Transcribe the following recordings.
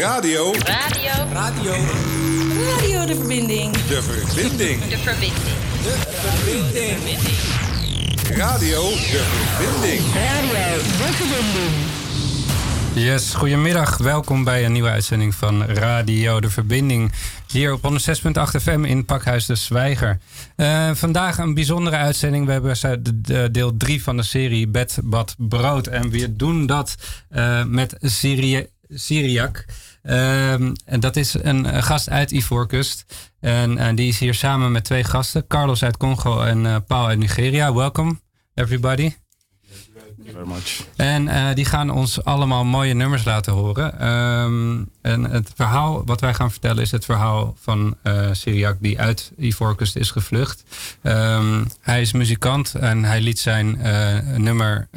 Radio. Radio. Radio. Radio de verbinding. De verbinding. De verbinding. De verbinding. Radio de verbinding. Radio de verbinding. Yes, goedemiddag. Welkom bij een nieuwe uitzending van Radio De Verbinding. Hier op 106.8 FM in Pakhuis de Zwijger. Uh, vandaag een bijzondere uitzending. We hebben de, de deel 3 van de serie Bed, Bad, Brood. En we doen dat uh, met Syrië. Syriac. Um, en dat is een gast uit Ivoorkust. En, en, die is hier samen met twee gasten. Carlos uit Congo en uh, Paul uit Nigeria. Welkom, everybody. Very much. En uh, die gaan ons allemaal mooie nummers laten horen. Um, en het verhaal wat wij gaan vertellen is het verhaal van uh, Syriac die uit Ivoorkust is gevlucht. Um, hij is muzikant en hij liet zijn uh, nummer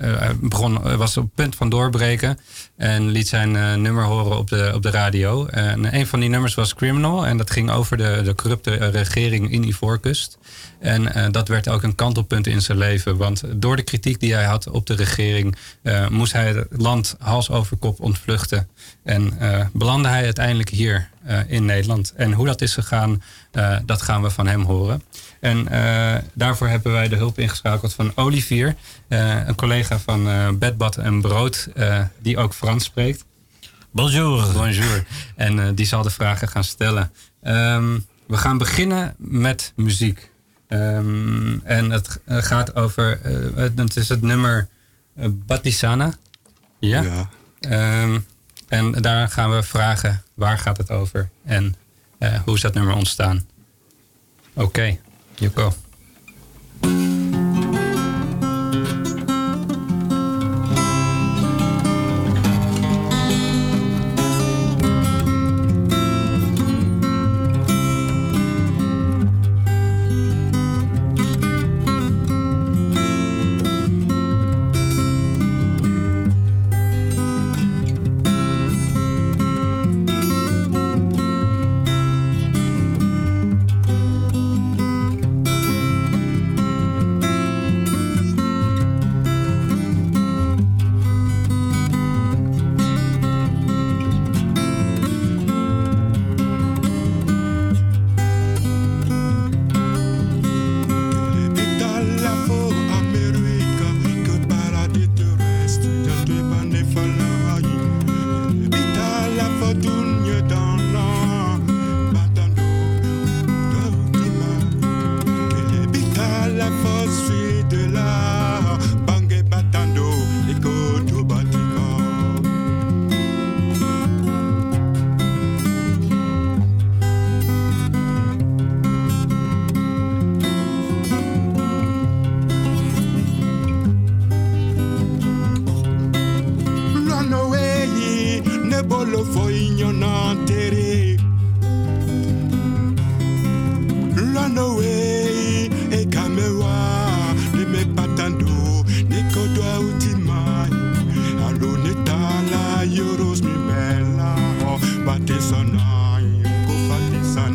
uh, begon, was op het punt van doorbreken. En liet zijn uh, nummer horen op de, op de radio. En een van die nummers was Criminal. En dat ging over de, de corrupte regering in Ivoorkust. En dat werd ook een kantelpunt in zijn leven. Want door de kritiek die hij had op de regering... moest hij het land hals over kop ontvluchten. En belandde hij uiteindelijk hier in Nederland. En hoe dat is gegaan, dat gaan we van hem horen. En uh, daarvoor hebben wij de hulp ingeschakeld van Olivier, uh, een collega van uh, Bedbad en Brood, die ook Frans spreekt. Bonjour. Bonjour. En die zal de vragen gaan stellen. Um, we gaan beginnen met muziek. Um, en het gaat over, het is het nummer Batisana. Ja. ja. Um, en daar gaan we vragen waar gaat het over en hoe is dat nummer ontstaan. Oké. Okay. You go.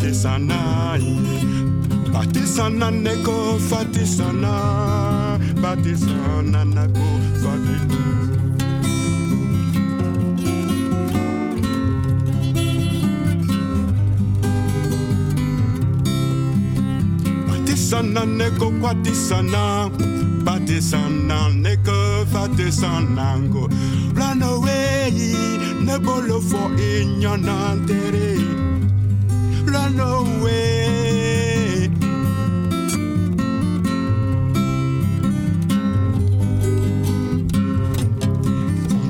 Batisanai Batisana neko fatisana Batisana neko fatisana Batisana neko fatisana Batisana neko fatisana go Run away, nebolo fo in your Run away.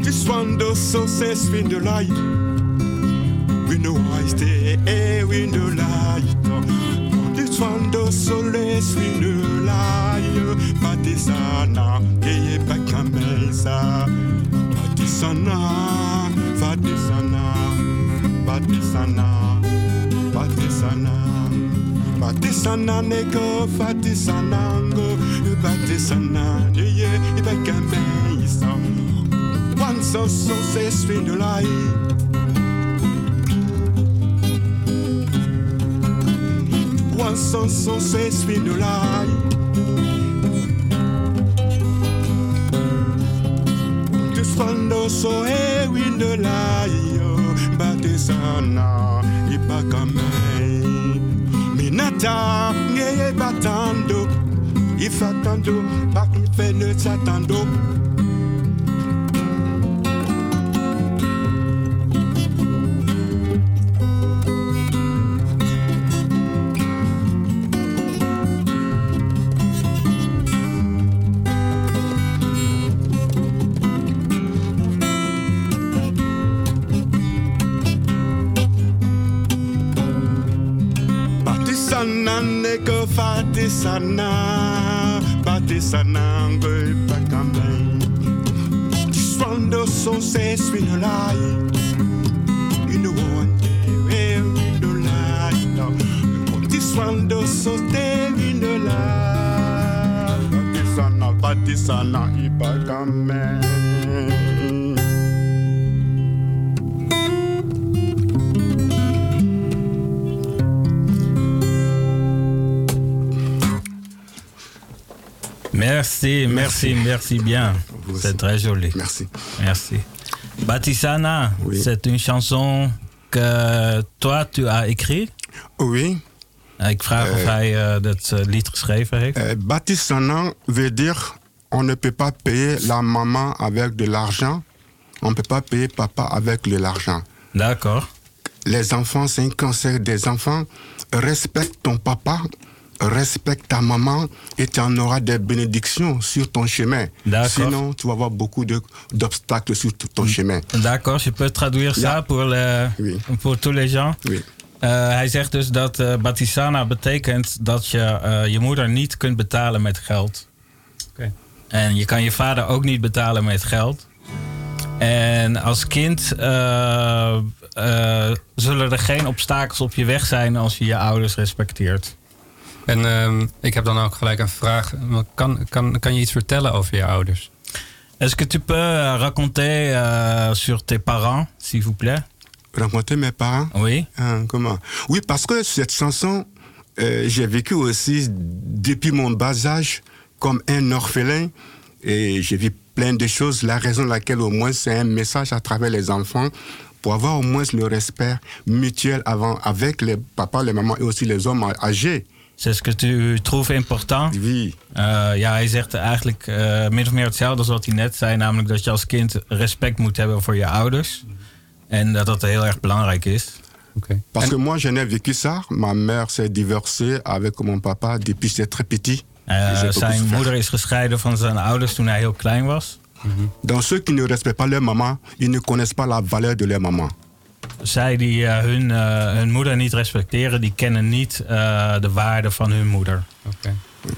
This one does so says in the light. We know I stay, we know light. This one does so less we know light. Batisana, keye bakamesa. Batisana, Batisana, Batisana, Batisana, Batisana nego, Batisanango, Batisana, Nye, Ibekembe, Isa. One so so says fin de la One so so says fin de la Dus van de so e win de la Batisana, Ibakamei. Inata ngeye batando. Ifatando bakifene satando. Fatisana, batisana ngwe bakamei. Swando so se swinolai, in the one day in the light. This swando so te in the light. Batisana, Merci, merci, merci bien. C'est très joli. Merci. Merci. Batisana, Oui. c'est une chanson que toi tu as écrit. Oui. Ik vraag of Eh. hij eh, dat eh, lied geschreven heeft. Euh, Baptisana veut dire on ne peut pas payer la maman avec de l'argent, on ne peut pas payer papa avec de l'argent. D'accord. Les enfants, c'est un cancer des enfants. Respecte ton papa, respecte ta maman et tu en auras des bénédictions sur ton chemin. D'accord. Sinon, tu vas avoir beaucoup de- d'obstacles sur ton chemin. D'accord, je peux traduire ça Ja. pour, le, Oui. pour tous les gens. Oui. Eh, hij zegt dus dat eh Batisana betekent dat je eh, je moeder niet kunt betalen met geld. Oké. En je kan je vader ook niet betalen met geld. En als kind eh, eh, zullen er geen obstakels op je weg zijn als je je ouders respecteert. En ehm, ik heb dan ook gelijk een vraag. Kan, kan, kan je iets vertellen over je ouders? Est-ce que tu peux euh, raconter euh, sur tes parents, s'il vous plaît? Rencontrer mes parents? Oui. Hein, comment? Oui, parce que cette chanson, euh, j'ai vécu aussi depuis mon bas âge comme un orphelin et j'ai vu plein de choses. La raison laquelle au moins c'est un message à travers les enfants pour avoir au moins le respect mutuel avant, avec les papas, les mamans et aussi les hommes âgés. C'est ce que tu trouves important? Oui. Eh, ja, hij zegt eigenlijk eh, min of meer hetzelfde als wat hij net zei. Namelijk dat je als kind respect moet hebben voor je ouders. En dat dat heel erg belangrijk is. Oké. Parce En- que moi, je n'ai vécu ça. Ma mère s'est divorcée avec mon papa depuis j'étais très petit. Beaucoup zijn moeder is gescheiden van zijn ouders toen hij heel klein was. Donc ceux qui ne respectent pas leur maman, ils ne connaissent pas la valeur de leur maman. Zij die eh, hun, eh, hun moeder niet respecteren, die kennen niet eh, de waarde van hun moeder. Oké,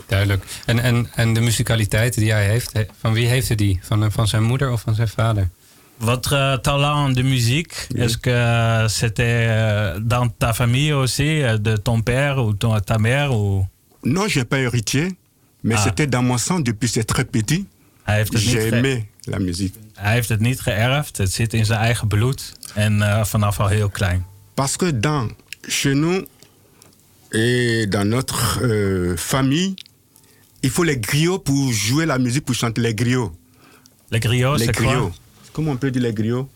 duidelijk. En, en, en de musicaliteit die hij heeft, he- van wie heeft hij die? Van, van zijn moeder of van zijn vader? Votre talent de musique, est-ce que c'était dans ta famille aussi, de ton père ou ton, ta mère ou... Non, je n'ai pas héritier, mais Ah. c'était dans mon sang depuis c'est très petit. Hij heeft, het niet J'ai aimé la musique. hij heeft het niet geërfd, het zit in zijn eigen bloed en eh, vanaf al heel klein. Parce que dans, chez nous et dans notre euh, famille, il faut les griots pour jouer la musique, pour chanter les griots. Le griot, les c'est quoi? griots. Comment on peut dire les griots?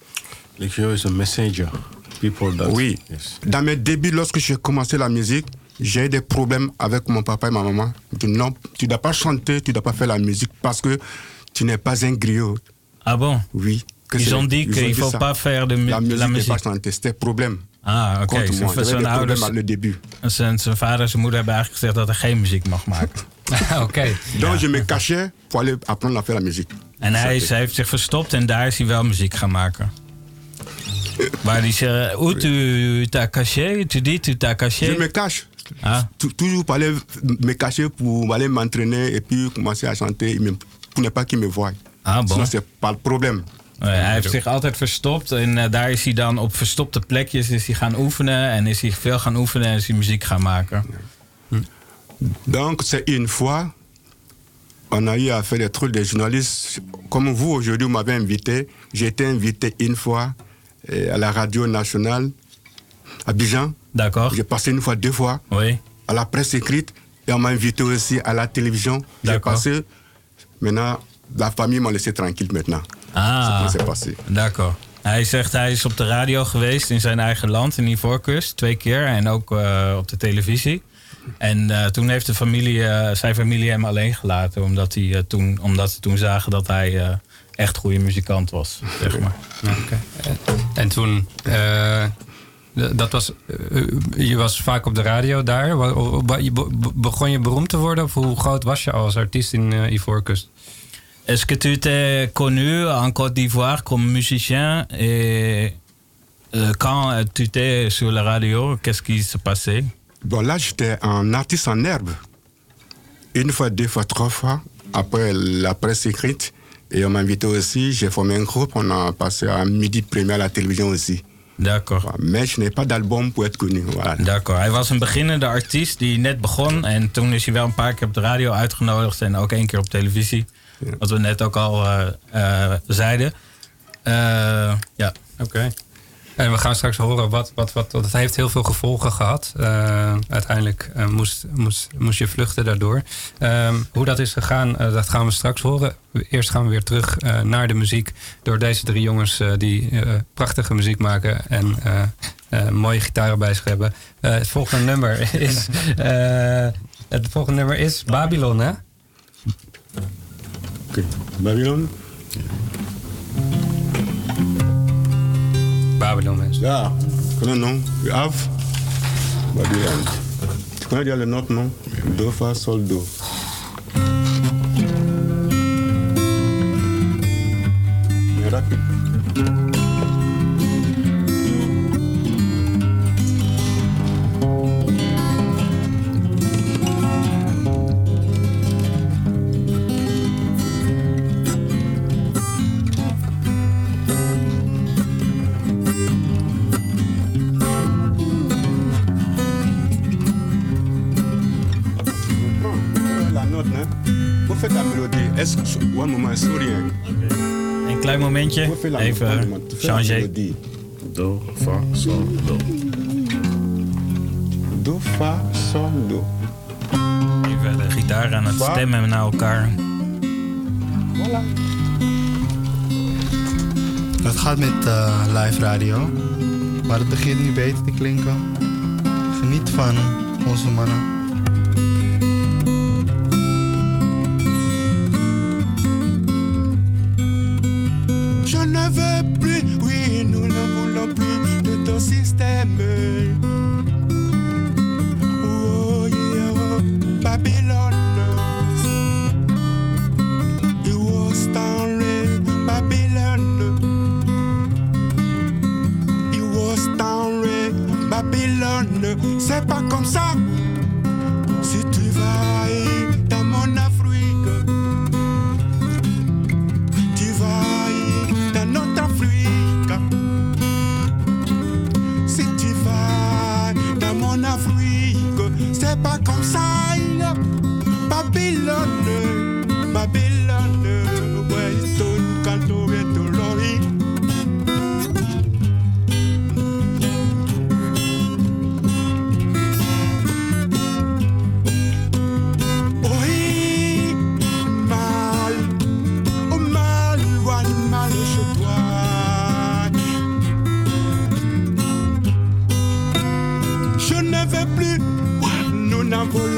The Grio is a messenger. People that. Oui. Yes. Dans mes débuts, lorsque j'ai commencé la musique, j'ai eu des problèmes avec mon papa et ma maman. Ils non, tu ne dois pas chanter, tu ne dois pas faire la musique parce que tu n'es pas un griot. Ah bon Oui. que Ils ont dit ils qu'il ne faut ça. pas faire de mu- La musique la chanter, c'était problème. Ah, oké. Moi. Zijn, zijn ouders, le début. zijn, zijn vader en zijn moeder hebben eigenlijk gezegd dat hij geen muziek mag maken. Oké. Donc je me cachais pour aller apprendre à faire la musique. En hij is, hij heeft zich verstopt en daar is hij wel muziek gaan maken. Maar die zeggen, où tu t'as caché, tu dis tu t'as Je caché. me cache. Ah, Tou- Toujours pour aller me cacher pour aller m'entraîner et puis commencer à chanter ne pas qu'ils me voient. ah bon. Sinon, c'est pas le problème. Nee, hij heeft zich altijd verstopt en eh, daar is hij dan op verstopte plekjes is hij gaan oefenen en is hij veel gaan oefenen en is hij muziek gaan maken. Donc, c'est une fois, on a eu à faire des trucs des journalistes. Comme vous, aujourd'hui, m'avez invité. J'ai été invité une fois euh, à la radio nationale, à Bijan. D'accord. J'ai passé une fois, deux fois Oui. à la presse écrite. Et on m'a invité aussi à la télévision. J'ai D'accord. passé. Maintenant, la famille m'a laissé tranquille maintenant. Ah, comment c'est passé. d'accord. Hij zegt hij is op de radio geweest in zijn eigen land, in Ivoorkust, twee keer. En ook eh, op de televisie. En eh, toen heeft de familie, eh, zijn familie hem alleen gelaten. Omdat, hij, toen, omdat ze toen zagen dat hij eh, echt goede muzikant was. Zeg maar. Oké. En toen, eh, dat was, eh, je was vaak op de radio daar. Begon je beroemd te worden? Of hoe groot was je al als artiest in eh, Ivoorkust? Est-ce que tu étais connu en Côte d'Ivoire comme musicien et euh, quand euh, tu étais sur la radio, qu'est-ce qui se passait Bon, là, j'étais un artiste en herbe. Une fois, deux fois, trois fois. Après la presse écrite. Et on m'a invité aussi. J'ai formé un groupe. On a passé à midi premier à la télévision aussi. D'accord. Je n'ai pas d'album pour être connu. Voilà. D'accord. Hij was een beginnende artiest die net begon. En toen is hij wel een paar keer op de radio uitgenodigd. En ook één keer op televisie. Wat we net ook al eh, eh, zeiden. Eh, ja. Oké. En we gaan straks horen wat, wat, wat. Dat heeft heel veel gevolgen gehad. Eh, uiteindelijk eh, moest, moest, moest je vluchten daardoor. Ehm, hoe dat is gegaan, eh, dat gaan we straks horen. Eerst gaan we weer terug naar de muziek. Door deze drie jongens die prachtige muziek maken. En mooie gitaren bij zich hebben. Het volgende nummer is. het volgende nummer is Babylon, hè? Ok. Babylone Babylon, mensen. Là, tu connais le nom Le Havre Babylone. Tu connais déjà le notre sourire. Een klein momentje. Even changer. Do, fa, sol, do. Do, Fa, Sol, Do. Even de gitaar aan het stemmen naar elkaar. Voilà. Het gaat met eh, live radio, maar het begint nu beter te klinken. Geniet van onze mannen.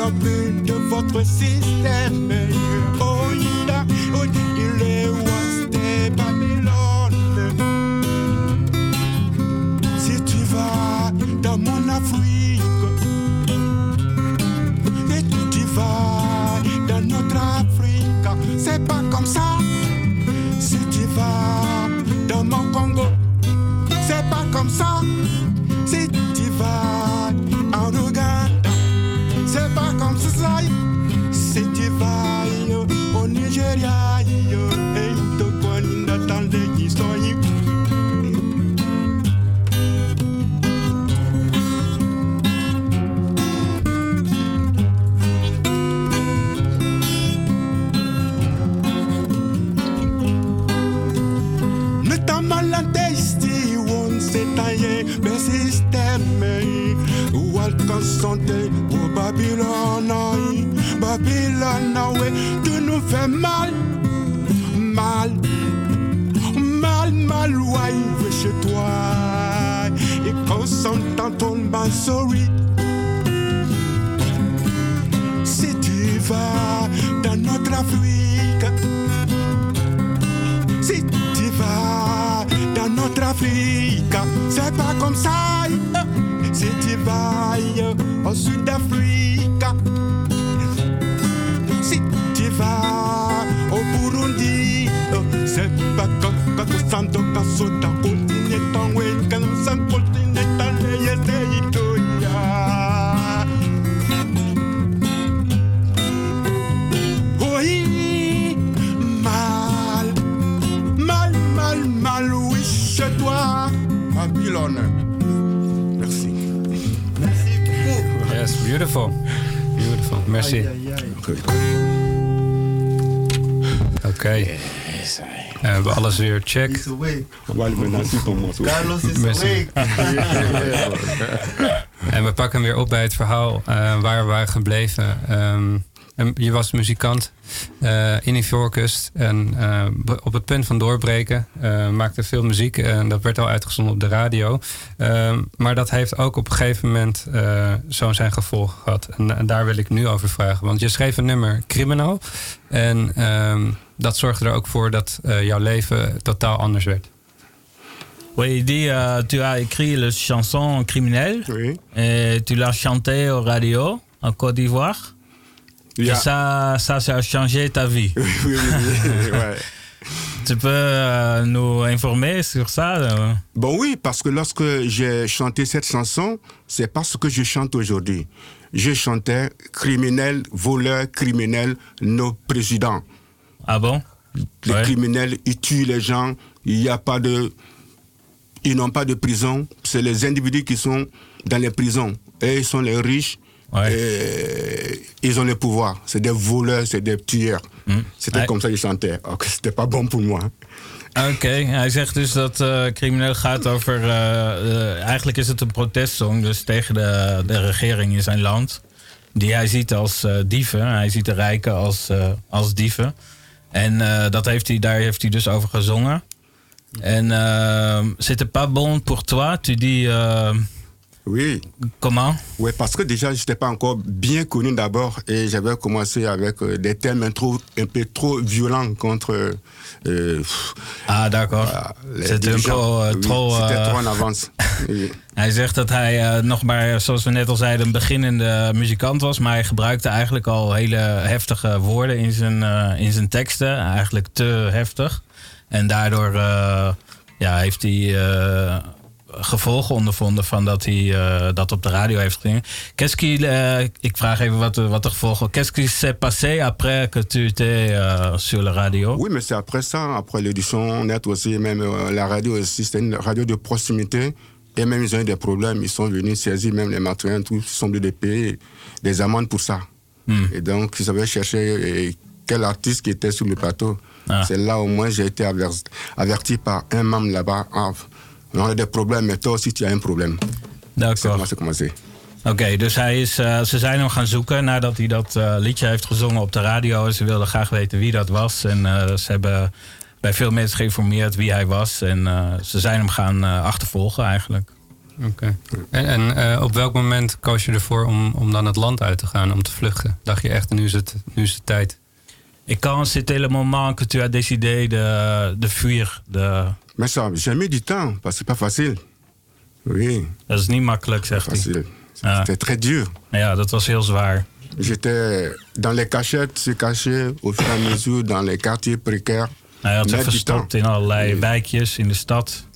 N'en voulons plus de votre système. C'est pas comme ça. Si tu vas au sud d'Afrique, si tu vas au Burundi, c'est pas comme quand beautiful. Beautiful, merci. Ai, ai, ai. Oké. We hebben alles weer check. En we pakken hem weer op bij het verhaal eh, waar we waren gebleven. Ehm, en je was muzikant eh, in Ivoorkust en eh, op het punt van doorbreken. eh, maakte veel muziek en dat werd al uitgezonden op de radio. Ehm, maar dat heeft ook op een gegeven moment eh, zo zijn gevolg gehad. En, en daar wil ik nu over vragen. Want je schreef een nummer, Criminal. En ehm, dat zorgde er ook voor dat eh, jouw leven totaal anders werd. Oui, il dit euh, tu as écrit la chanson criminelle Oui. et tu l'as chantée au radio en Côte d'Ivoire. Yeah. Et ça, ça, ça a changé ta vie. Oui, oui, oui, ouais. tu peux euh, nous informer sur ça euh? Bon oui, parce que lorsque j'ai chanté cette chanson, c'est parce que je chante aujourd'hui. Je chantais criminel, voleur, criminel, nos présidents. Ah bon? Les Ouais. criminels, ils tuent les gens, il n'y a pas de... Ils n'ont pas de prison, c'est les individus qui sont dans les prisons. Et ils sont les riches, Ouais. et ils ont le pouvoir. C'est des voleurs, c'est des tueurs. C'était Ouais. comme ça. Alors que c'était pas bon pour moi. Oké, hij zegt dus dat eh crimineel gaat over. eh, eigenlijk is het een protestsong, dus tegen de, de regering in zijn land. Die hij ziet als dieven. Hij ziet de rijken als, als dieven. En dat heeft hij, daar heeft hij dus over gezongen. En euh, c'était pas bon pour toi, tu dis Oui. comment Oui, parce que déjà, je n'étais pas encore bien connu d'abord et j'avais commencé avec euh, des thèmes un, trop- un peu trop violents contre euh, Ah, d'accord. C'était peu euh, Oui, trop. C'était euh, trop en avance. Oui. Hij zegt dat hij eh, nog maar, zoals we net al zeiden, een beginnende muzikant was. Maar hij gebruikte eigenlijk al hele heftige woorden in zijn, eh, in zijn teksten. Eigenlijk te heftig. En daardoor eh, ja, heeft hij gevolgen ondervonden van dat hij eh, dat op de radio heeft gedaan. Qu'est-ce qu'il, eh, ik vraag even wat, de- wat de gevolgen... Qu'est-ce qui s'est passé après que tu étais euh, sur la radio? Oui, mais c'est après ça, après l'édition net aussi, même euh, la radio aussi, c'était une radio de proximité. Et même ils ont eu des problèmes, ils sont venus saisir même les matériels, tout, ils sont obligés de payer des amendes pour ça. Et donc, ils avaient cherché quel artiste qui était sur le plateau. Ah. C'est là au moins j'ai été aver- averti par un membre là-bas. Problèmes, mais toi aussi tu as un problème. C'est D'accord. comment c'est commencé. Oké, dus hij is, eh, ze zijn hem gaan zoeken nadat hij dat eh, liedje heeft gezongen op de radio. En ze wilden graag weten wie dat was. En eh, ze hebben bij veel mensen geïnformeerd wie hij was. En eh, ze zijn hem gaan eh, achtervolgen eigenlijk. Oké. En, en eh, op welk moment koos je ervoor om, om dan het land uit te gaan, om te vluchten? Dacht je echt, nu is het, nu is het tijd? Et quand c'était le moment que tu as décidé de, de fuir? De, Mais ça, j'ai mis du temps, parce que c'est pas facile. Oui, dat is niet makkelijk, zegt hij. facile. Ah. C'était très dur. Ja, dat was heel zwaar. J'étais dans les cachettes, se cacher au fur et à mesure dans les quartiers précaires. Hij had zich verstopt in allerlei Nee. wijkjes in de stad.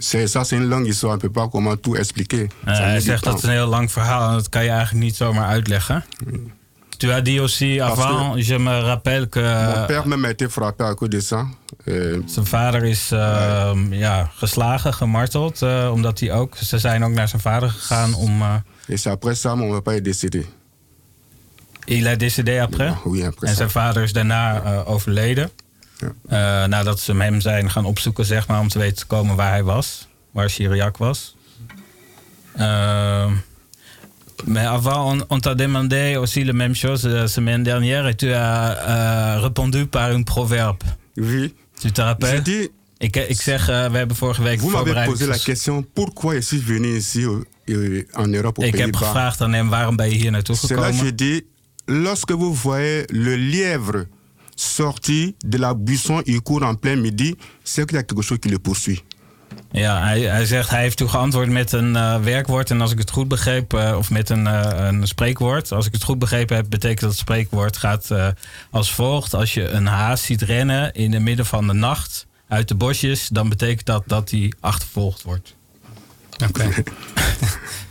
C'est ça, c'est une longue histoire. On peut pas comment tout expliquer. Ça hij zegt dat het een heel lang verhaal en dat kan je eigenlijk niet zomaar uitleggen. Tu as dit aussi avant, je me rappelle que Mon père a été frappé à cause de. Euh, zijn vader is eh, ja, geslagen, gemarteld. eh, omdat hij ook, ze zijn ook naar zijn vader gegaan om. eh et après ça, mon papa est décédé. il a décédé après. Oui, après En ça. zijn vader is daarna eh, overleden. Ja. Eh, nadat ze hem zijn gaan opzoeken, zeg maar, om te weten te komen waar hij was. Waar Chiriac was. Euh, mais avant, on, on t'a demandé aussi la même chose la semaine dernière et tu as euh, répondu par een proverbe. Oui. Tu te rappelles? Je dis, Ik, ik zeg, eh, we hebben vorige week vous m'avez posé la question pourquoi je suis venu ici euh, euh, en Europe au Ik heb gevraagd aan hem waarom ben je hier naartoe C'est là gekomen. je dis, lorsque vous voyez le lièvre sortir de la buisson, il court en plein midi, c'est qu'il y a quelque chose qui le poursuit. Ja, hij, hij zegt, hij heeft toen geantwoord met een eh, werkwoord. En als ik het goed begreep, eh, of met een, eh, een spreekwoord. Als ik het goed begrepen heb, betekent dat het spreekwoord gaat eh, als volgt. Als je een haas ziet rennen in het midden van de nacht uit de bosjes, dan betekent dat dat hij achtervolgd wordt. Oké.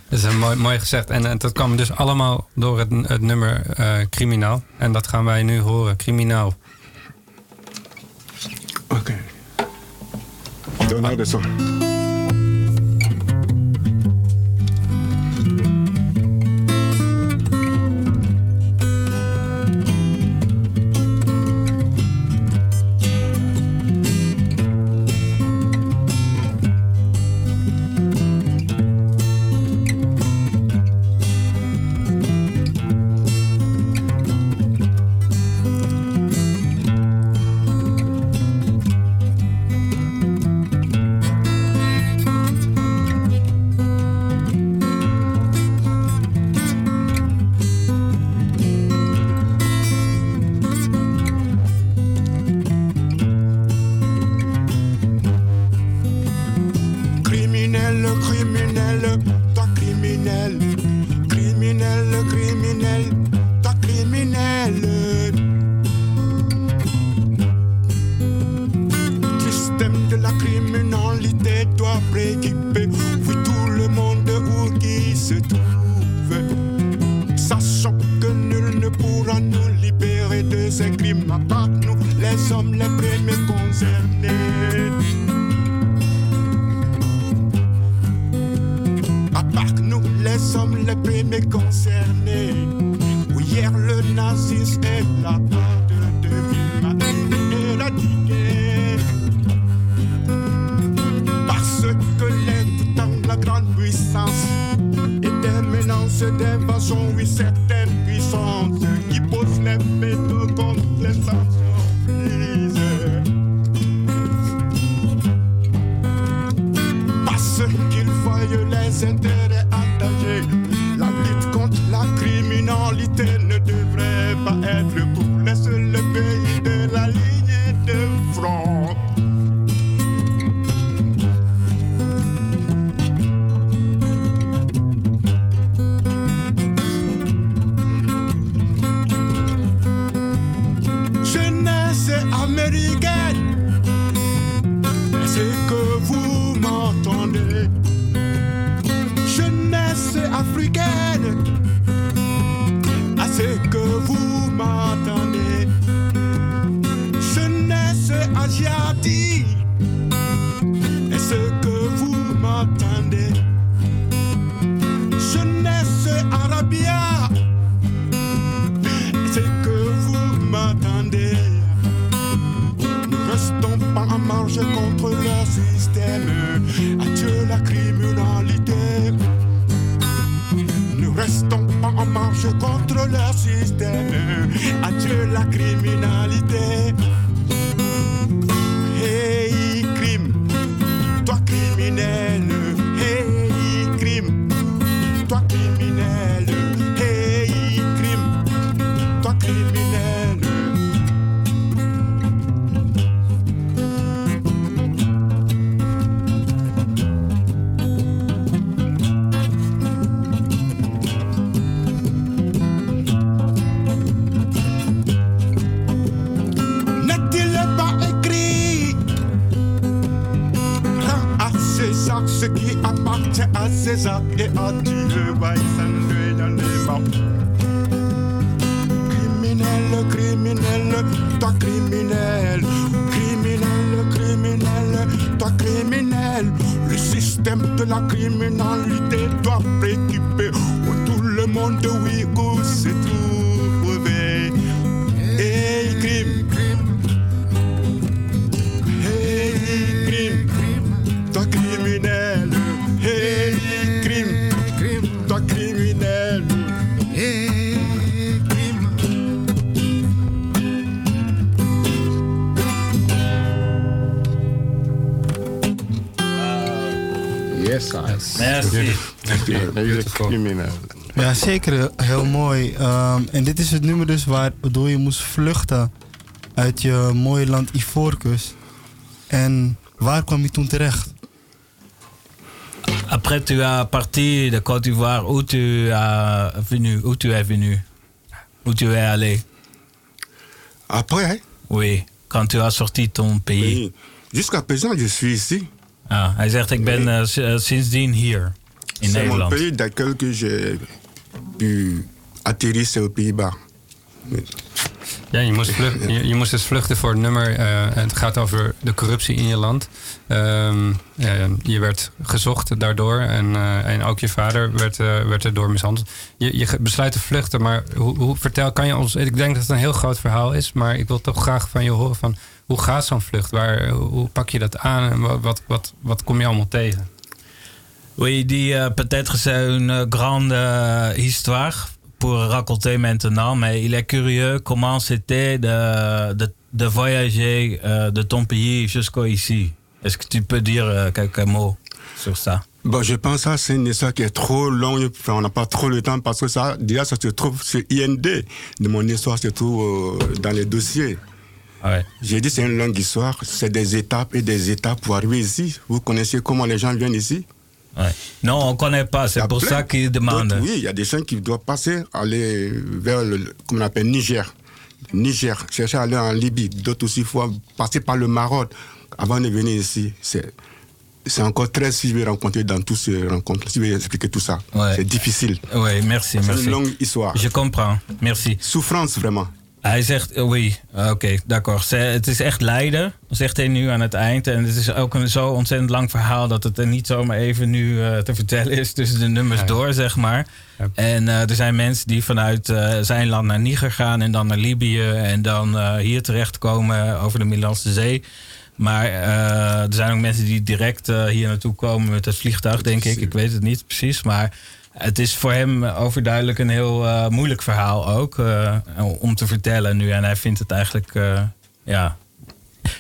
dat is een mooi, mooi gezegd. En, en dat kwam dus allemaal door het, het nummer eh, Criminaal. En dat gaan wij nu horen. Criminaal. Ok. Donald de son. Criminel, faille les César ce qui appartient à César et à Dieu s'enlever dans les mains. Criminel, criminel, toi criminel, criminel, criminel, toi criminel. Le système de la criminalité doit préoccuper tout le monde, oui, où Merci. Crimineel. Ja, zeker. Heel mooi. Ehm, en dit is het nummer dus waar, waardoor je moest vluchten uit je mooie land Ivoorkust. En waar kwam je toen terecht? Après, tu as parti de Côte d'Ivoire. Où tu as venu? Où tu es venu? Où tu es allé? Après, Oui, quand tu as sorti ton pays. oui, jusqu'à présent, je suis ici. Ah, hij zegt, ik ben eh, eh, sindsdien hier in C'est mon Nederland. pays d'accueil que j'ai pu atterrir, c'est aux Pays-Bas. Ja, je moest, vlucht- je, je moest dus vluchten voor het nummer. eh, het gaat over de corruptie in je land. Ehm, ja, je werd gezocht daardoor. En, eh, en ook je vader werd, eh, werd erdoor mishandeld. Je, je besluit te vluchten, maar hoe, hoe, vertel, kan je ons... Ik denk dat het een heel groot verhaal is. Maar ik wil toch graag van je horen van... Hoe gaat zo'n vlucht? Waar, hoe, pak je dat aan? En wat, wat, wat, wat kom je allemaal tegen? Oui, die euh, peut-être c'est une grande euh, histoire pour raconter maintenant, mais il est curieux comment c'était de, de, de voyager euh, de ton pays ici. Est-ce que tu peux dire quelques mots sur ça? Bon, je pense que ça, c'est une histoire qui est trop longue. Enfin, on n'a pas trop le temps parce que ça, déjà, ça se trouve sur IND. De mon histoire se trouve euh, dans les dossiers. Ouais. J'ai dit c'est une longue histoire. C'est des étapes et des étapes pour arriver ici. Vous connaissez comment les gens viennent ici? Ouais. Non, on ne connaît pas, c'est pour ça qu'il demande. d'autres, Oui, il y a des gens qui doivent passer, aller vers le, comment on appelle, Niger. Niger, chercher à aller en Libye. D'autres aussi, il faut passer par le Maroc avant de venir ici. C'est, c'est encore très si je vais rencontrer dans toutes ces rencontres. Si je vais expliquer tout ça. Ouais. C'est difficile. Oui, merci, C'est merci. une longue histoire. Je comprends, merci. Souffrance, vraiment. Hij zegt, eh, oui, oké, d'accord. Ze- Het is echt lijden, zegt hij nu aan het eind. En het is ook een zo ontzettend lang verhaal dat het er niet zomaar even nu eh, te vertellen is tussen de nummers Ja. door, zeg maar. Ja. En eh, er zijn mensen die vanuit eh, zijn land naar Niger gaan en dan naar Libië en dan hier terechtkomen over de Middellandse Zee. Maar er zijn ook mensen die direct hier naartoe komen met het vliegtuig, denk ik. Ik weet het niet precies, maar het is voor hem overduidelijk een heel eh, moeilijk verhaal ook eh, om te vertellen nu. En hij vindt het eigenlijk, eh, ja...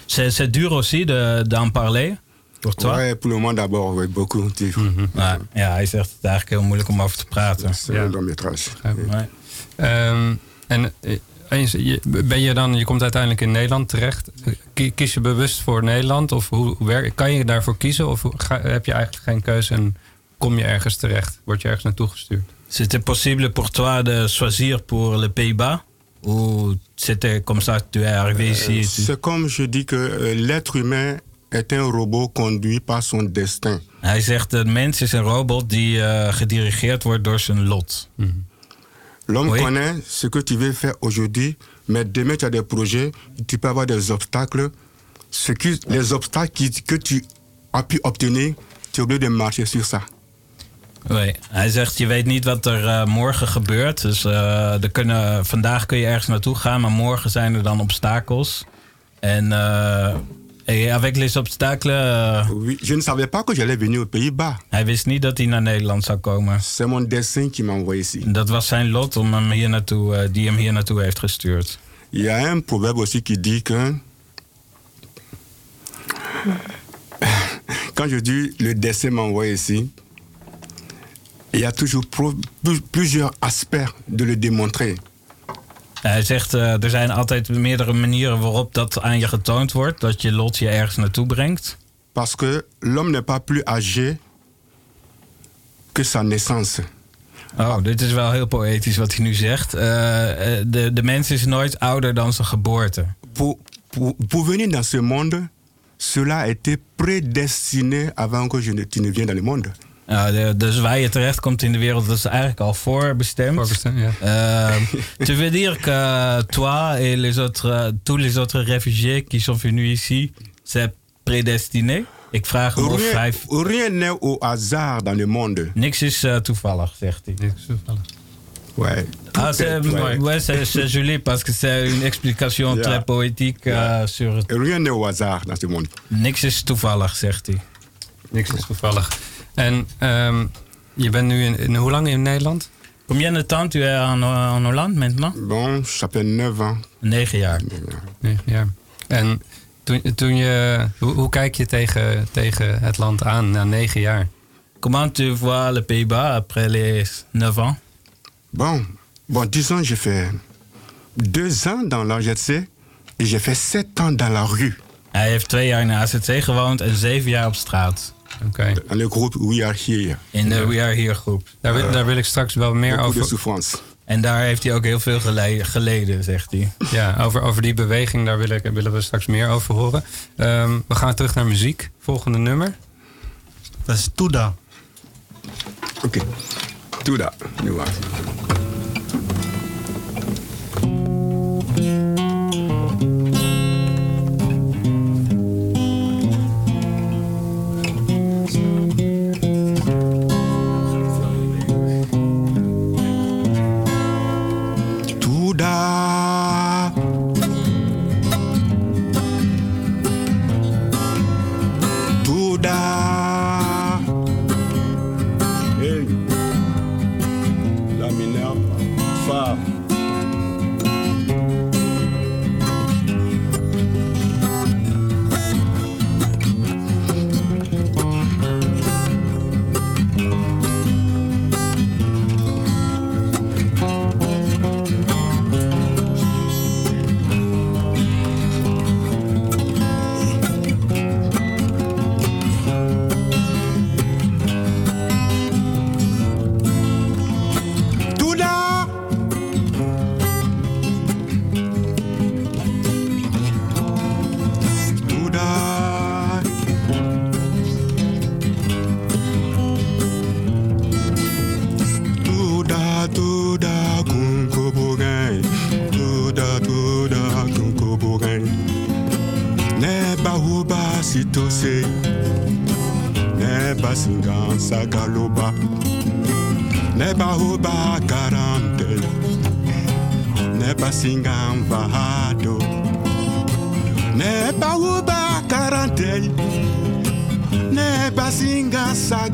C'est c'est dur aussi de- d'en parler, pour toi? Ouais, pour le moment d'abord, beaucoup. Maar ja, hij zegt het eigenlijk heel moeilijk om over te praten. C'est Ja. métrage. Nee. Ehm, en ben je dan, je komt uiteindelijk in Nederland terecht. Ki- Kies je bewust voor Nederland? Of hoe, kan je daarvoor kiezen? Of heb je eigenlijk geen keuze en kom je ergens terecht? Word je ergens naartoe gestuurd? C'était possible pour toi de choisir pour les Pays-Bas? Ou c'était comme ça que tu es arrivé ici? et tu- C'est comme je dis que euh, l'être humain est un robot conduit par son destin. Hij zegt, de mens is een robot die eh, gedirigeerd wordt door zijn lot. L'homme Oui. connaît ce que tu veux faire aujourd'hui, mais demain tu as des projets, tu peux avoir des obstacles. Ce qui, les obstacles qui- que tu as pu obtenir, tu es obligé de marcher sur ça. Nee, hij zegt, je weet niet wat er eh, morgen gebeurt. Dus eh, er kunnen, vandaag kun je ergens naartoe gaan, maar morgen zijn er dan obstakels. En et avec les obstacles, Oui, je ne savais pas que j'allais venir aux Pays-Bas. hij wist niet dat hij naar Nederland zou komen. C'est mon destin qui m'a envoyé ici. Dat was zijn lot om hem hier naartoe, die hem hier naartoe heeft gestuurd. Il y a un proverbe aussi qui dit que quand je dis le destin m'a envoyé ici, il y a toujours plusieurs aspects de le démontrer. Hij zegt, eh, er zijn altijd meerdere manieren waarop dat aan je getoond wordt. Dat je lot je ergens naartoe brengt. Parce que l'homme n'est pas plus âgé que sa naissance. Oh, dit is wel heel poëtisch wat hij nu zegt. Eh, de, de mens is nooit ouder dan zijn geboorte. Pour, pour, pour venir dans ce monde, cela a été prédestiné avant que je ne, tu ne viennes dans le monde. Ja, de- dus waar je terecht komt in de wereld, dat is eigenlijk al voorbestemd. Voorbestemd, ja. Euh, tu veux dire que toi et les autres, tous les autres réfugiés qui sont venus ici, c'est prédestiné? Ik vraag hem of Rien, hij... rien n'est au hasard dans le monde. Niks is eh, toevallig, zegt hij. Dit is toevallig. Ouais. Ah, c'est est- ouais. ouais, joli parce que c'est une explication Ja. très poétique euh, Ja. sur. Rien n'est au hasard dans ce monde. Niks is toevallig, zegt hij. Niks is toevallig. En ehm, je bent nu in, in- hoe lang in Nederland? Combien de temps tu es en, en Hollande maintenant? Bon, ça fait 9 ans. Negen jaar. Negen jaar. En toen, toen je, hoe, hoe kijk je tegen, tegen het land aan na negen jaar? Comment tu vois le Pays-Bas après les 9 ans Bon, bon, disons, j'ai fait deux ans dans l'AZC et j'ai fait sept ans dans la rue. Hij heeft twee jaar in de AZC gewoond en zeven jaar op straat. Oké. Dans le groupe We Are Here. In de We Are Here groep. Daar, wil- daar wil ik straks wel meer de over. souffrance. En daar heeft hij ook heel veel gele- geleden, zegt hij. Ja, over, over die beweging, daar wil ik, willen we straks meer over horen. Ehm, we gaan terug naar muziek. Volgende nummer. Dat is Tuda. Ok. Tout là. Nu wacht.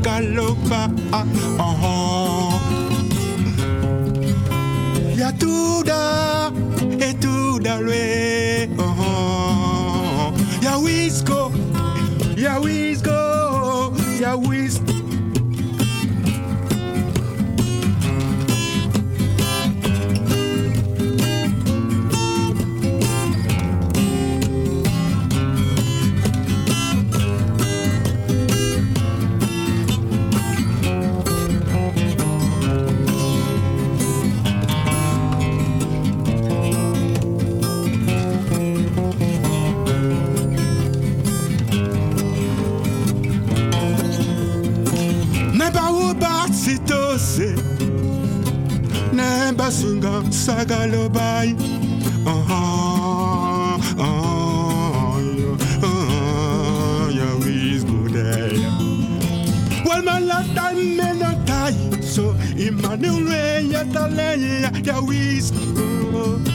Singan Neba singa sagalobai Ah, ah, ah, ah, ya wis gudaya Well man la time me no tai So Emmanuel ya taleya ya wis Tuda,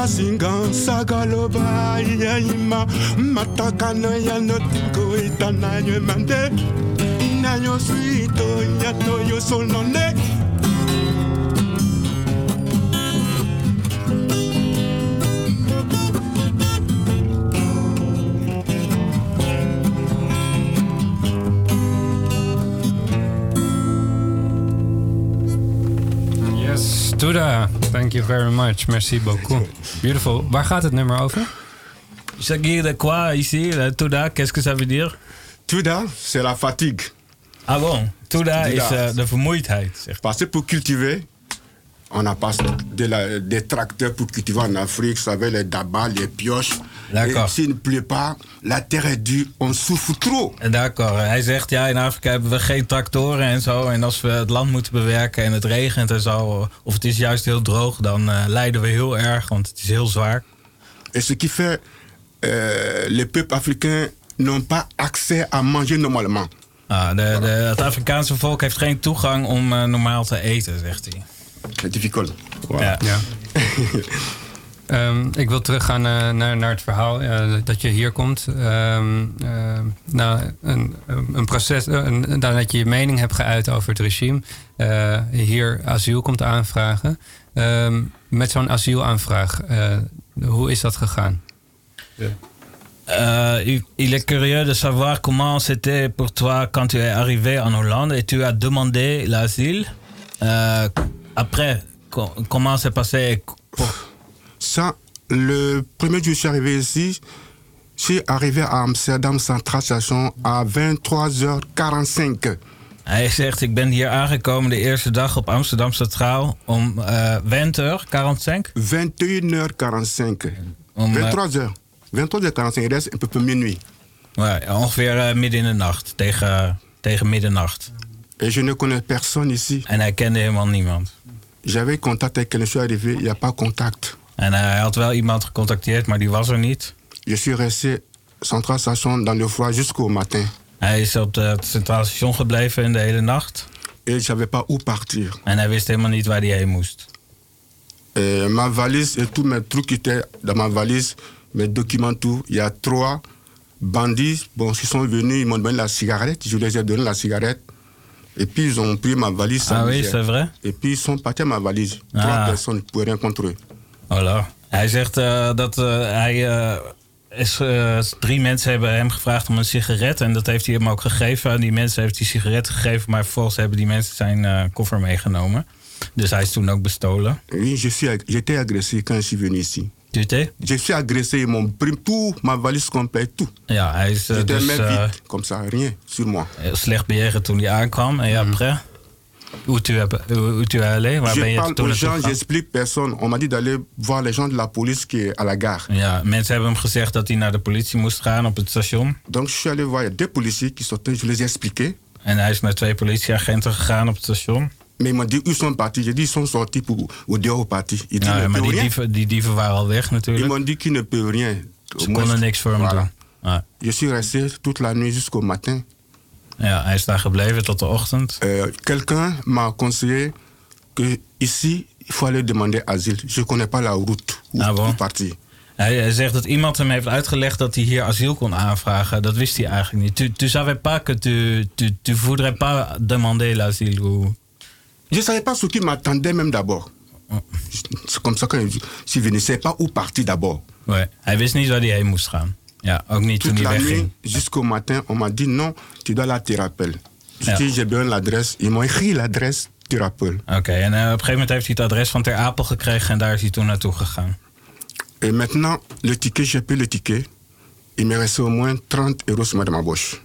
Neba singan sagaloba yaima. Matakana ya notiko itanayo mande. Inayo suito yato yo solone. Yes, Tuda. Thank you very much. Merci beaucoup. Beautiful. Waar gaat het nummer over? Shagir de quoi ici, Touda, qu'est-ce que ça veut dire Tuda, c'est la fatigue. Ah bon, Touda Touda. is eh, de vermoeidheid, Parce que pour cultiver, on n'a pas de la- des tracteurs pour cultiver en Afrique, ça veut les dabas, les pioches. D'accord. S'il ne pleut pas, la terre est dure, on souffre trop. En D'accord. Hij zegt, ja, in Afrika hebben we geen tractoren en zo. En als we het land moeten bewerken en het regent en zo... of het is juist heel droog, dan eh, lijden we heel erg, want het is heel zwaar. Et ce qui fait, euh, les peuples africains n'ont pas accès à manger normalement. Ah, de, de, het Afrikaanse volk heeft geen toegang om eh, normaal te eten, zegt hij. C'est difficile. Ja. Ja. Ehm, ik wil teruggaan eh, naar, naar het verhaal eh, dat je hier komt. Na een, een proces, eh, een, nadat je je mening hebt geuit over het regime, eh, hier asiel komt aanvragen. Ehm, met zo'n asielaanvraag, eh, hoe is dat gegaan? Euh, il- il est curieux de savoir comment c'était pour toi quand tu es arrivé en Hollande et tu as demandé l'asile. Euh, après, co- comment c'est passé pour- Ça, le premier jour que je suis arrivé ici, je suis arrivé à Amsterdam Central Station à 23h45. Hij zegt, ik ben hier aangekomen de eerste dag op Amsterdam Centraal om uh, 20 45. 21h45. Om, eh, 23h. 23h45, il reste un peu plus minuit. ja, ongeveer eh, midden in de nacht, tegen, tegen middernacht. Et je ne connais personne ici. En hij kende helemaal niemand. J'avais contact avec quelqu'un, je suis arrivé, il n'y a pas contact. En hij had wel iemand gecontacteerd, maar die was er niet. Je suis resté Central Station dans le froid jusqu'au matin. Hij is op het centrale station gebleven in de hele nacht. Et je savais pas où partir. En hij wist helemaal niet waar hij heen moest. Euh, ma valise et tous mes trucs étaient dans ma valise, mes documents, tout, il y a trois bandits bon, qui sont venus, ils m'ont donné la cigarette, je leur ai donné la cigarette. Et puis ils ont pris ma valise. Ah oui, c'est vrai? Et puis ils sont partis à ma valise. Ah. Trois personnes pour rien contre eux. Hij zegt eh, dat eh, hij. eh, is, drie mensen hebben hem gevraagd om een sigaret. En dat heeft hij hem ook gegeven. En die mensen heeft die sigaret gegeven. Maar vervolgens hebben die mensen zijn koffer meegenomen. Dus hij is toen ook bestolen. Oui, je suis j'étais agressé quand je suis venu ici. Tu? Je suis agressé, pris tout, ma valise complète, tout. Ja, hij is dus même comme ça, rien sur moi. slecht bejegend toen hij aankwam. En ja, après. Où tu, où tu es allé? Je parle aux gens, j'explique personne. On m'a dit d'aller voir les gens de la police qui est à la gare. Ja, mensen hebben hem gezegd dat hij naar de politie moest gaan op het station. Donc je suis allé voir, il y a deux policiers qui sortaient, je les ai expliqués. En hij is naar twee politieagenten gegaan op het station. Mais ils m'ont dit ils sont partis. J'ai dit ils sont sortis pour, ou dehors partis. Ils Ja, ils maar die dieven, die dieven waren al weg Ils natuurlijk. m'ont dit qu'ils ne peuvent rien. Au Ze konden niks voor hem voilà. doen. Ja. Je suis resté toute la nuit jusqu'au matin. Ja, hij is daar gebleven tot de ochtend. Euh, Quelqu'un m'a conseillé que ici, il faut aller demander asile. Je connais pas la route où, Ah bon? partir. Hij, zegt dat iemand hem heeft uitgelegd dat hij hier asiel kon aanvragen. Dat wist hij eigenlijk niet. Tu, tu savais pas que tu, tu, tu voudrais pas demander l'asile ou... Je ne savais pas ce qui m'attendait même d'abord. C'est comme ça que je. Je ne savais pas où partir d'abord. Ouais. Hij wist niet waar hij heen moest gaan. Ja, ook niet Toute la nuit jusqu'au matin, on m'a dit non, tu dois la te rappelles. Je Ja. dis, j'ai besoin de l'adresse. Ils m'ont écrit l'adresse, tu rappelles. Oké, en eh, op een gegeven moment heeft hij het adres van Ter Apel gekregen en daar is hij toen naartoe gegaan. Et maintenant, le ticket, j'ai payé le ticket. Il me restait au moins 30 euros sur ma poche.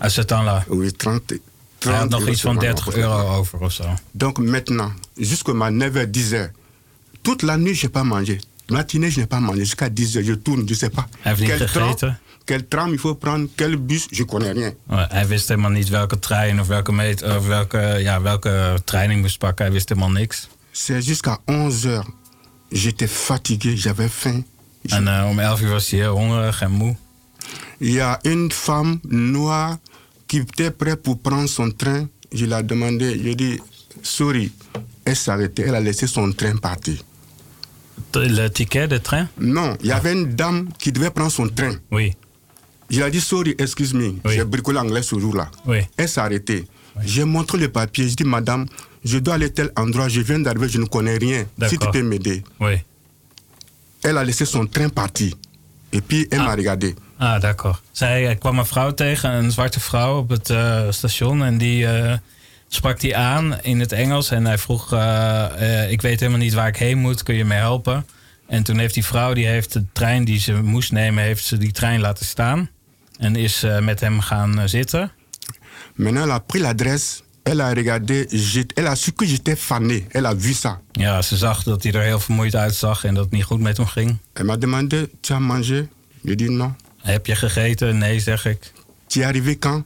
À ce temps-là. Oui, 30, 30 Hij had nog euros iets van ma 30 poche. euro over of zo. Donc maintenant, jusqu'à ma 9h, 10h, toute la nuit, je n'ai pas mangé. Matinée, je n'ai pas mangé. Jusqu'à 10h, je tourne, je ne sais pas. Quel tram, quel tram il faut prendre, quel bus, je ne connais rien. Maar Hij wist helemaal niet welke trein of welke, meet, of welke, ja, welke trein hij moest pakken. Hij wist helemaal niks. C'est jusqu'à 11h. J'étais fatigué, j'avais faim. En eh, om 11 uur was hij heel hongerig en moe. Il y a une femme noire qui était prête pour prendre son train. Je l'ai demandé, je dis, sorry. Elle s'est arrêtée, elle a laissé son train partir. Le ticket de train? Non, il y avait une dame qui devait prendre son train. Oui. Je lui ai dit, sorry, excuse me. Oui. J'ai bricolé anglais ce jour-là. Oui. Elle s'est arrêtée. J'ai montré le papier. Je dis, madame, je dois aller à tel endroit. Je viens d'arriver, je ne connais rien. Si tu peux m'aider. Oui. Elle a laissé son train partir. Et puis, elle m'a regardé. Ah, d'accord. Zij kwam een vrouw tegen, een zwarte vrouw op het eh, station. En die eh, sprak die aan in het Engels. En hij vroeg, eh, eh, ik weet helemaal niet waar ik heen moet. Kun je me helpen? En toen heeft die vrouw, die heeft de trein die ze moest nemen, heeft ze die trein laten staan. En is eh, met hem gaan zitten. Maintenant, elle a pris l'adresse. Elle a regardé. Elle a su que j'étais fané. Elle a vu ça. Ja, ze zag dat hij er heel vermoeid uitzag en dat het niet goed met hem ging. Elle m'a demandé, tu as mangé Je dis non. Heb je gegeten? Nee, zeg ik. Tu es arrivé quand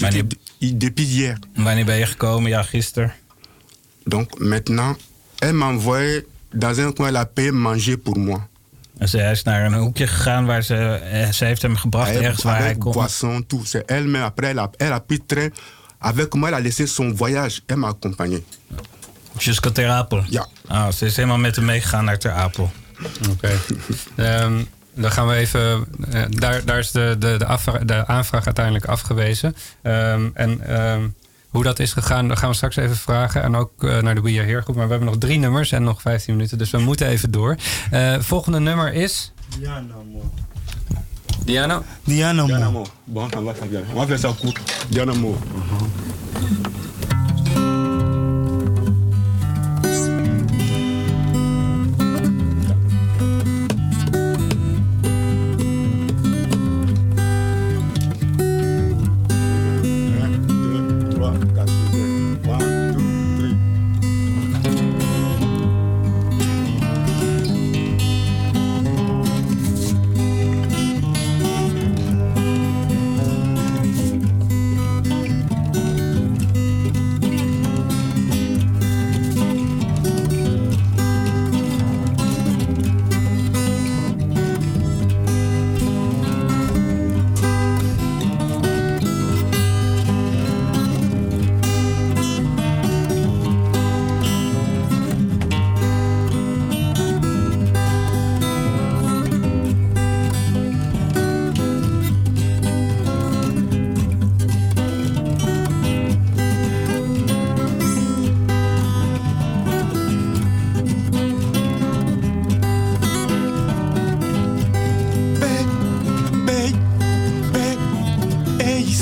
Wanneer- dis, "I- Depuis hier. Wanneer ben je gekomen? Ja, gisteren. Donc maintenant, elle m'a envoyé dans un coin, elle a payé manger pour moi. Hij is naar een hoekje gegaan waar ze, eh, ze heeft hem gebracht Avec, ergens waar hij kon. boisson, tout. C'est elle-même. Après, elle a, elle a pris train. Avec moi, elle a laissé son voyage. Elle m'a accompagné. Jusqu'à Ter Apel? Ja. Ah, ze is helemaal met hem meegegaan naar Ter Apel. Oké. Ehm, dan gaan we even. eh, daar, daar is de, de, de, afvra- de aanvraag uiteindelijk afgewezen. Ehm, en ehm, hoe dat is gegaan, dat gaan we straks even vragen. En ook eh, naar de We Are Here groep. Maar we hebben nog drie nummers en nog 15 minuten. Dus we moeten even door. Eh, volgende nummer is. Diana, man. Diana. Diana, Diana. Mo.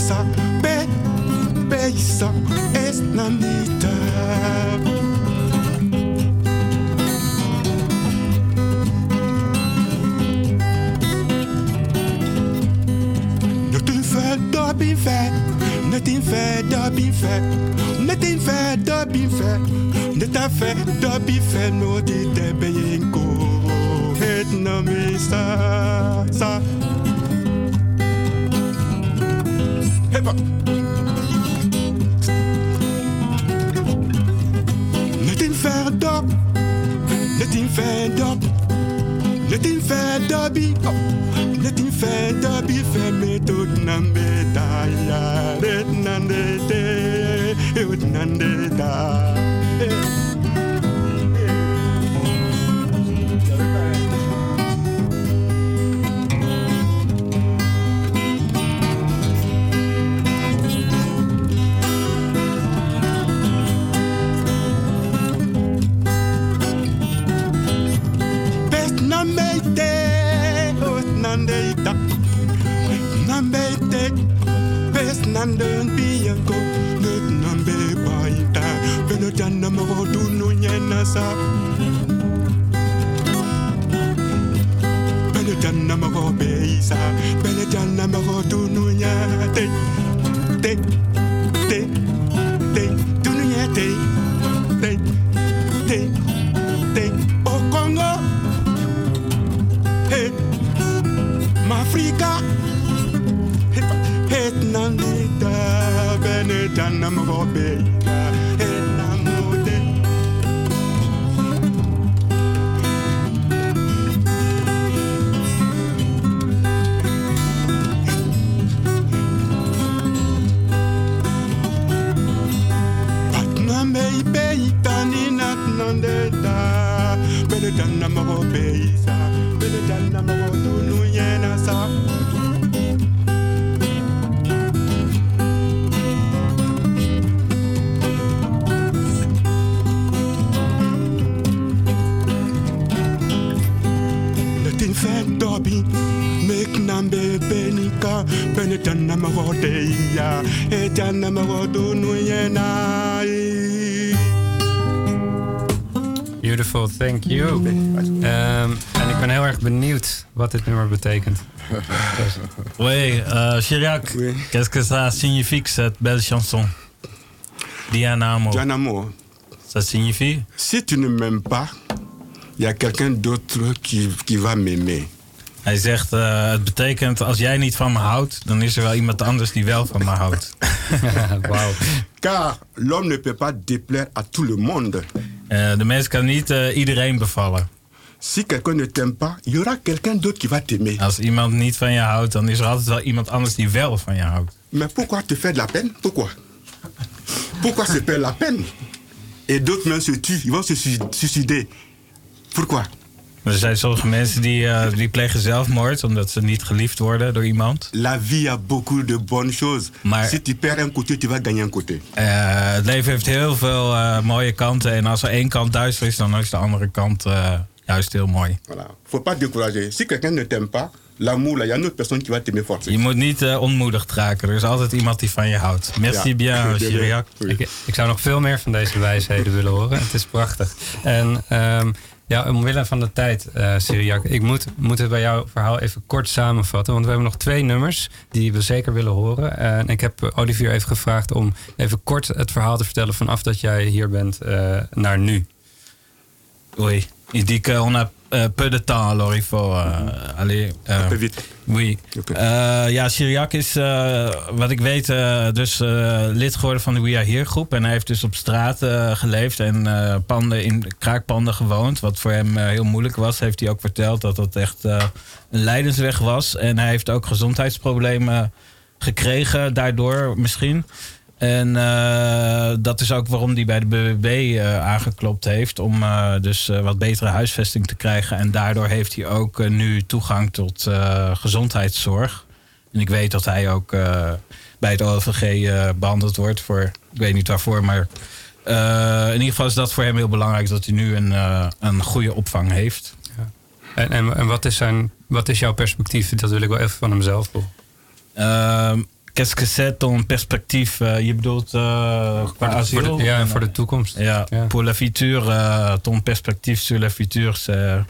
Peisa, pe, peisa es nanita. Nothing fair, dubbing fair. Nothing fair, dubbing fair. Nothing fair, dubbing fair. Nothing fair. No, the debaying go. Het. Letting team up. Letting Le up fait derby. Le team fait derby. Fait méthode nambeta. Ya, let nandete. Et nandeta. Eh. Nande bianco. Nut nambe baita. Beno jana mo du no nyena sa. Beno jana mo beisa. Bene jana mo beisa. Wat dit nummer betekent. Oui, euh, Chirac, Oui. qu'est-ce que ça signifie cette belle chanson Diana Amo, Diana Mo, ça signifie si tu ne m'aimes pas, il y a quelqu'un d'autre qui, qui va m'aimer. Hij zegt, uh, het betekent als jij niet van me houdt, dan is er wel iemand anders die wel van me houdt. Wauw. Car l'homme ne peut pas déplaire à tout le monde. Uh, de mens kan niet uh, iedereen bevallen. Si quelqu'un ne t'aime pas, il y aura quelqu'un d'autre qui va t'aimer. Als iemand niet van je houdt, dan is er altijd wel iemand anders die wel van je houdt. Mais pourquoi te faire de la peine Pourquoi Pourquoi se faire la peine Et d'autres même se tuent, ils vont se suicider. Pourquoi Er zijn sommige mensen die, uh, die plegen zelfmoord omdat ze niet geliefd worden door iemand. La vie a beaucoup de bonnes choses. Maar, si tu perds un côté, tu vas gagner un côté. Uh, het leven heeft heel veel uh, mooie kanten. En als er één kant duister is, dan is de andere kant juist heel mooi. Voilà. Faut pas décourager. Si quelqu'un ne t'aime pas, l'amour, il y a une autre personne qui va t'aimer fort. Je moet niet uh, ontmoedigd raken. Er is altijd iemand die van je houdt. Merci ja. bien, Chiriac. Ik, ik, zou nog veel meer van deze wijsheden willen horen. Het is prachtig. En um, ja, omwille van de tijd, uh, Syriac, ik moet, moet het bij jouw verhaal even kort samenvatten. Want we hebben nog twee nummers die we zeker willen horen. En ik heb Olivier even gevraagd om even kort het verhaal te vertellen vanaf dat jij hier bent uh, naar nu. Oui. Il dit qu'on a euh, peu de temps, alors il faut euh, aller. Oui. Okay. Ja, Syriac is, uh, wat ik weet, dus lid geworden van de We Are Here groep. En hij heeft dus op straat geleefd en panden in kraakpanden gewoond. Wat voor hem heel moeilijk was, heeft hij ook verteld dat dat echt een leidensweg was. En hij heeft ook gezondheidsproblemen gekregen daardoor misschien. En uh, dat is ook waarom hij bij de BBB uh, aangeklopt heeft. Om uh, dus wat betere huisvesting te krijgen. En daardoor heeft hij ook nu toegang tot gezondheidszorg. En ik weet dat hij ook bij het OVG behandeld wordt voor, ik weet niet waarvoor, maar in ieder geval is dat voor hem heel belangrijk dat hij nu een, een goede opvang heeft. Ja. En, en, en, wat, is zijn, wat is jouw perspectief? Dat wil ik wel even van hem zelf horen. Qu'est-ce que c'est ton perspectief? Je bedoelt uh, qua asiel? Voor de, ja, voor de toekomst. Ja, ja. pour la future, uh, ton perspectief sur la future, c'est,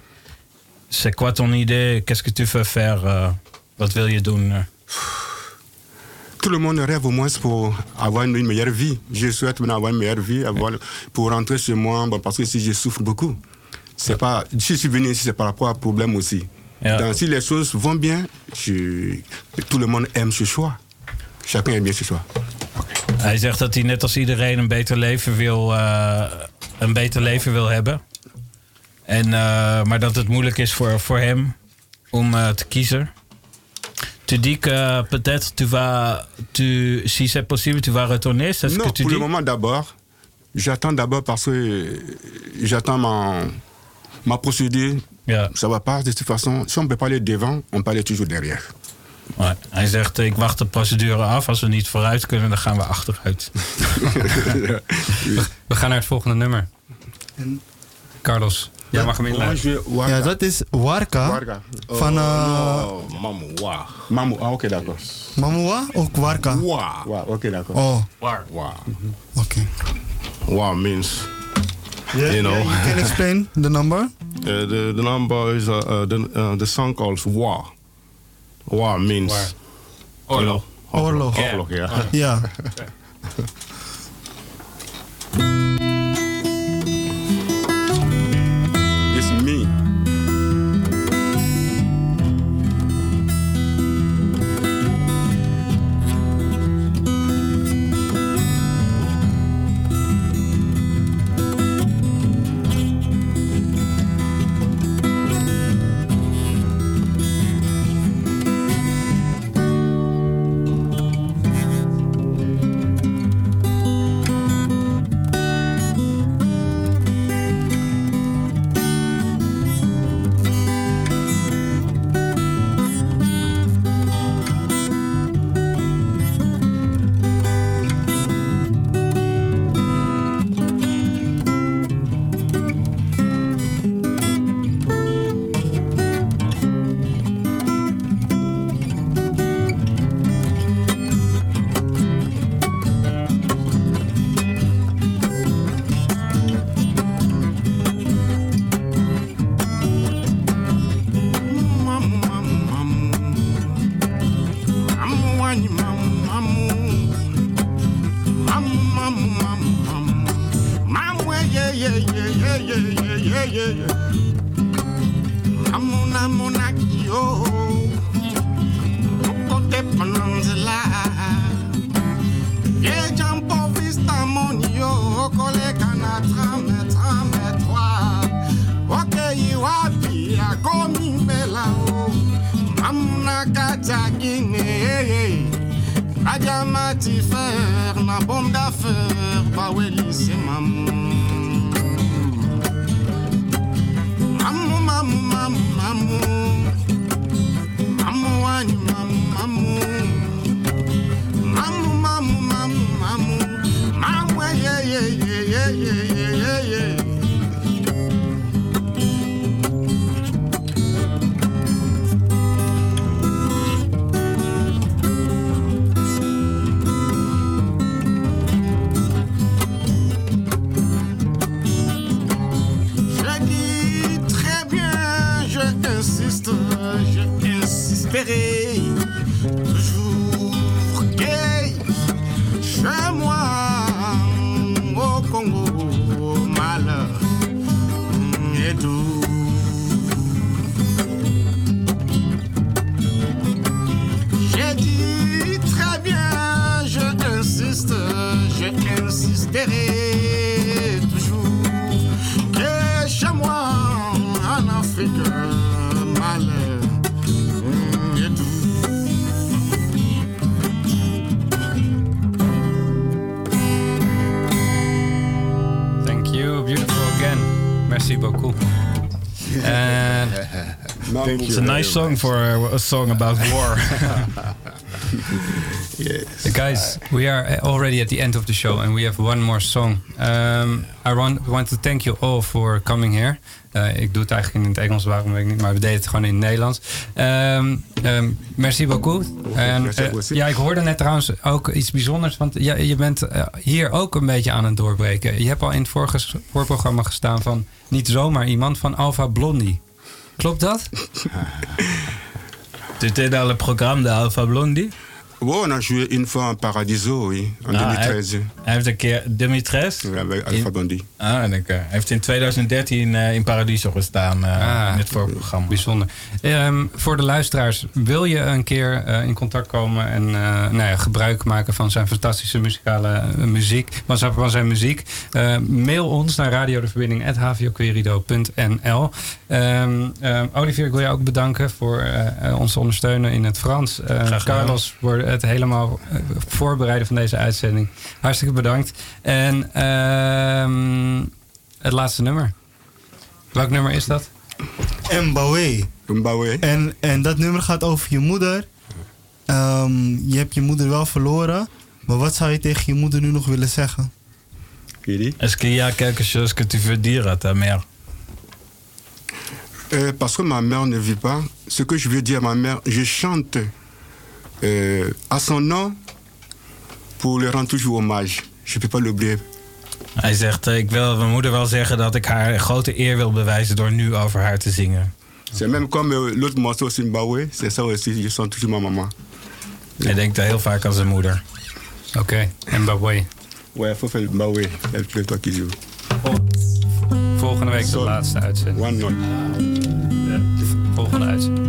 c'est quoi ton idée? Qu'est-ce que tu veux faire? wat wil je doen? Tout le monde rêve au moins pour avoir une meilleure vie. Je souhaite avoir une meilleure vie, avoir, pour rentrer chez moi, bon, parce que si je souffre beaucoup. C'est pas, si je suis venu ici, c'est par rapport à problème aussi. Donc, si les choses vont bien, je, tout le monde aime ce choix. Chacun aime bien ce choix. Hij zegt dat hij net als iedereen een beter leven wil, uh, een beter leven wil hebben. En, uh, maar dat het moeilijk is voor, voor hem om uh, te kiezen. Tu dis que peut-être tu vas, tu, si c'est possible, tu vas retourner, c'est ce non, que tu pour dis? le moment d'abord. J'attends d'abord parce que j'attends ma, ma procédure. Ja. Ça va pas de toute façon. Si on peut pas aller devant, on peut aller toujours derrière. Maar hij zegt, ik wacht de procedure af. Als we niet vooruit kunnen, dan gaan we achteruit. we gaan naar het volgende nummer. Carlos, jij mag hem inleiden. Ja, dat is Warka. Warka. Van... Uh, Oh, Mamoua. Mamou, ah, ok, d'accord. Mamoua of Warka? Wa. Wow, ok, d'accord. Oh, Waar? Wa. okay. Wa means, Yeah, you know, yeah, you can explain the number? uh, the, the number is, uh, uh, the, uh, the song calls Wa. Wa means, Waar? you know, Oorlog. Oorlog, ja. Ja. It's song for a, a song about war. Yes. guys, we are already at the end of the show, and we have one more song. Um, I want, want to thank you all for coming here. Uh, ik doe het eigenlijk in het Engels, waarom weet ik niet, maar we deden het gewoon in het Nederlands. Um, um, merci beaucoup. En, ja, ik hoorde net trouwens ook iets bijzonders, want ja, je bent hier ook een beetje aan het doorbreken. Je hebt al in het vorige voorprogramma gestaan van niet zomaar iemand, van Alpha Blondie. Klopt dat? Étais dans le programme de Alpha Blondie. Ouais, on a joué une fois en Paradiso, oui, en Ah, 2013. Hij heeft een keer 2013. Oui, avec Alpha Bandit. Ah, eh, hij heeft in 2013 eh, in Paradiso gestaan eh, Ah, in het voorprogramma. Bijzonder. Ehm, voor de luisteraars, wil je een keer eh, in contact komen en eh, nou ja, gebruik maken van zijn fantastische muzikale muziek, van zijn, van zijn muziek? eh, mail ons naar radiodeverbinding.hvquerido.nl. Ehm ehm, Olivier, ik wil je ook bedanken voor ons te ondersteunen in het Frans. Eh, gedaan. Voor het helemaal eh, voorbereiden van deze uitzending. Hartstikke bedankt. En ehm, het laatste nummer. Welk nummer is dat? Mbawe. Mbawe. En, en dat nummer gaat over je moeder. Ehm, je hebt je moeder wel verloren. Maar wat zou je tegen je moeder nu nog willen zeggen? Est-ce qu'il y a quelque chose que tu veux dire à ta mère Euh, parce que ma mère ne vit pas, ce que je veux dire à ma mère, je chante euh, à son nom pour lui rendre toujours hommage. Je ne peux pas l'oublier. Hij zegt, eh, ik wil mijn moeder wel zeggen dat ik haar grote eer wil bewijzen door nu over haar te zingen. C'est même comme euh, l'autre morceau Zimbabwe, c'est ça aussi, je chante toujours ma maman. Hij denkt heel vaak aan zijn moeder. Oké, Mbawe. Ouais, faut faire Zimbabwe, toi qui joues. Volgende week de laatste uitzending. One. De volgende uitzending.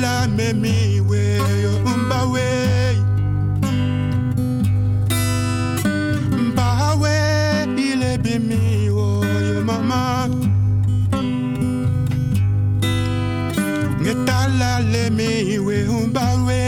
la me mi we yo mba we mba we ile bi mi wo oh, yo mama. Ngeta la le mi we mba we